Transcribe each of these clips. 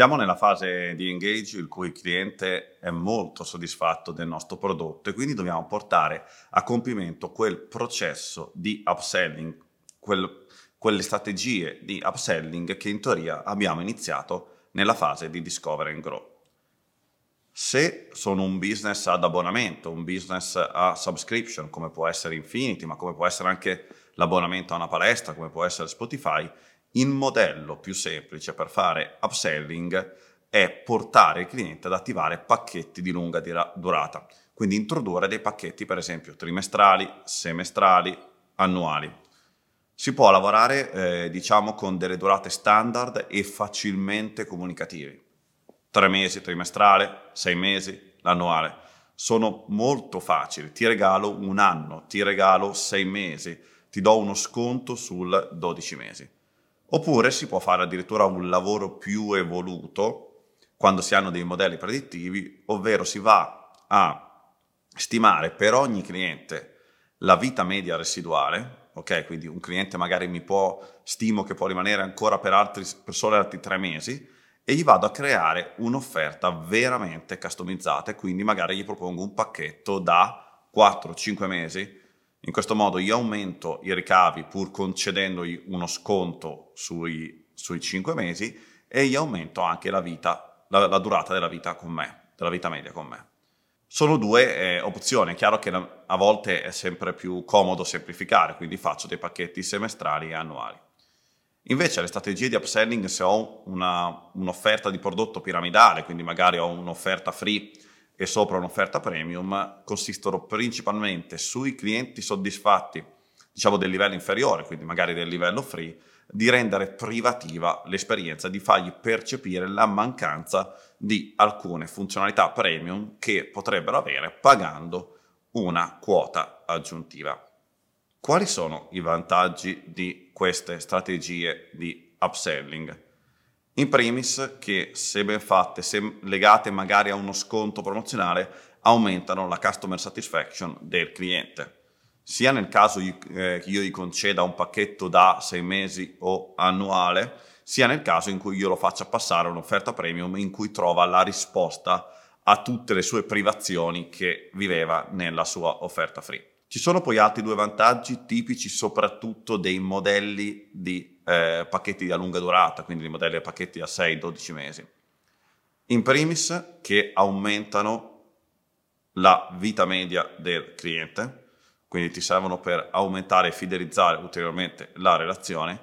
Siamo nella fase di engage in cui il cliente è molto soddisfatto del nostro prodotto e quindi dobbiamo portare a compimento quel processo di upselling, quel, quelle strategie di upselling che in teoria abbiamo iniziato nella fase di discover and grow. Se sono un business ad abbonamento, un business a subscription, come può essere Infinity, ma come può essere anche l'abbonamento a una palestra, come può essere Spotify, il modello più semplice per fare upselling è portare il cliente ad attivare pacchetti di lunga durata, quindi introdurre dei pacchetti per esempio trimestrali, semestrali, annuali. Si può lavorare eh, diciamo con delle durate standard e facilmente comunicativi. Tre mesi trimestrale, sei mesi l'annuale. Sono molto facili. Ti regalo un anno, ti regalo sei mesi, ti do uno sconto sul 12 mesi. Oppure si può fare addirittura un lavoro più evoluto quando si hanno dei modelli predittivi, ovvero si va a stimare per ogni cliente la vita media residuale, ok? Quindi un cliente magari mi può, stimo che può rimanere ancora per, altri, per solo altri tre mesi, e gli vado a creare un'offerta veramente customizzata e quindi magari gli propongo un pacchetto da 4-5 mesi in questo modo io aumento i ricavi pur concedendogli uno sconto sui, sui 5 mesi e io aumento anche la, vita, la, la durata della vita con me, della vita media con me. Sono due eh, opzioni, è chiaro che a volte è sempre più comodo semplificare, quindi faccio dei pacchetti semestrali e annuali. Invece le strategie di upselling, se ho una, un'offerta di prodotto piramidale, quindi magari ho un'offerta free e sopra un'offerta premium consistono principalmente sui clienti soddisfatti, diciamo del livello inferiore, quindi magari del livello free, di rendere privativa l'esperienza, di fargli percepire la mancanza di alcune funzionalità premium che potrebbero avere pagando una quota aggiuntiva. Quali sono i vantaggi di queste strategie di upselling? In primis che se ben fatte, se legate magari a uno sconto promozionale, aumentano la customer satisfaction del cliente. Sia nel caso eh, che io gli conceda un pacchetto da sei mesi o annuale, sia nel caso in cui io lo faccia passare un'offerta premium in cui trova la risposta a tutte le sue privazioni che viveva nella sua offerta free. Ci sono poi altri due vantaggi tipici soprattutto dei modelli di eh, pacchetti a lunga durata, quindi dei modelli a pacchetti a 6-12 mesi. In primis che aumentano la vita media del cliente, quindi ti servono per aumentare e fidelizzare ulteriormente la relazione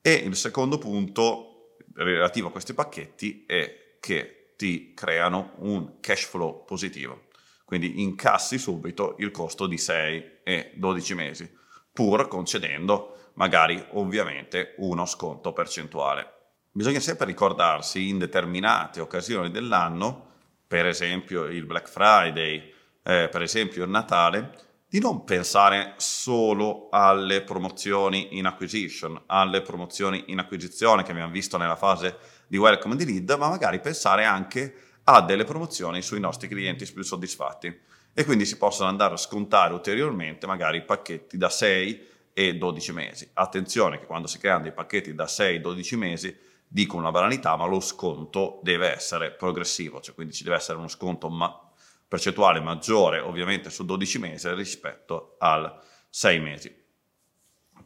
e il secondo punto relativo a questi pacchetti è che ti creano un cash flow positivo quindi incassi subito il costo di 6 e 12 mesi, pur concedendo magari ovviamente uno sconto percentuale. Bisogna sempre ricordarsi in determinate occasioni dell'anno, per esempio il Black Friday, eh, per esempio il Natale, di non pensare solo alle promozioni in acquisition, alle promozioni in acquisizione che abbiamo visto nella fase di welcome di lead, ma magari pensare anche ha delle promozioni sui nostri clienti più soddisfatti e quindi si possono andare a scontare ulteriormente magari pacchetti da 6 e 12 mesi. Attenzione che quando si creano dei pacchetti da 6 e 12 mesi dico una banalità, ma lo sconto deve essere progressivo, cioè quindi ci deve essere uno sconto ma- percentuale maggiore ovviamente su 12 mesi rispetto al 6 mesi.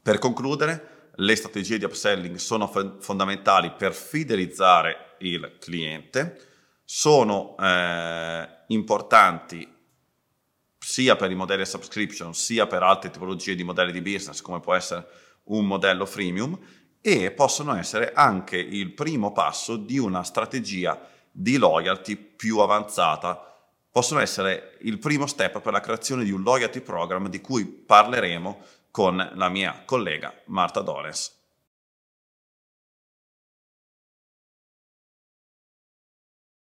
Per concludere, le strategie di upselling sono f- fondamentali per fidelizzare il cliente, sono eh, importanti sia per i modelli subscription sia per altre tipologie di modelli di business come può essere un modello freemium e possono essere anche il primo passo di una strategia di loyalty più avanzata. Possono essere il primo step per la creazione di un loyalty program di cui parleremo con la mia collega Marta Dolens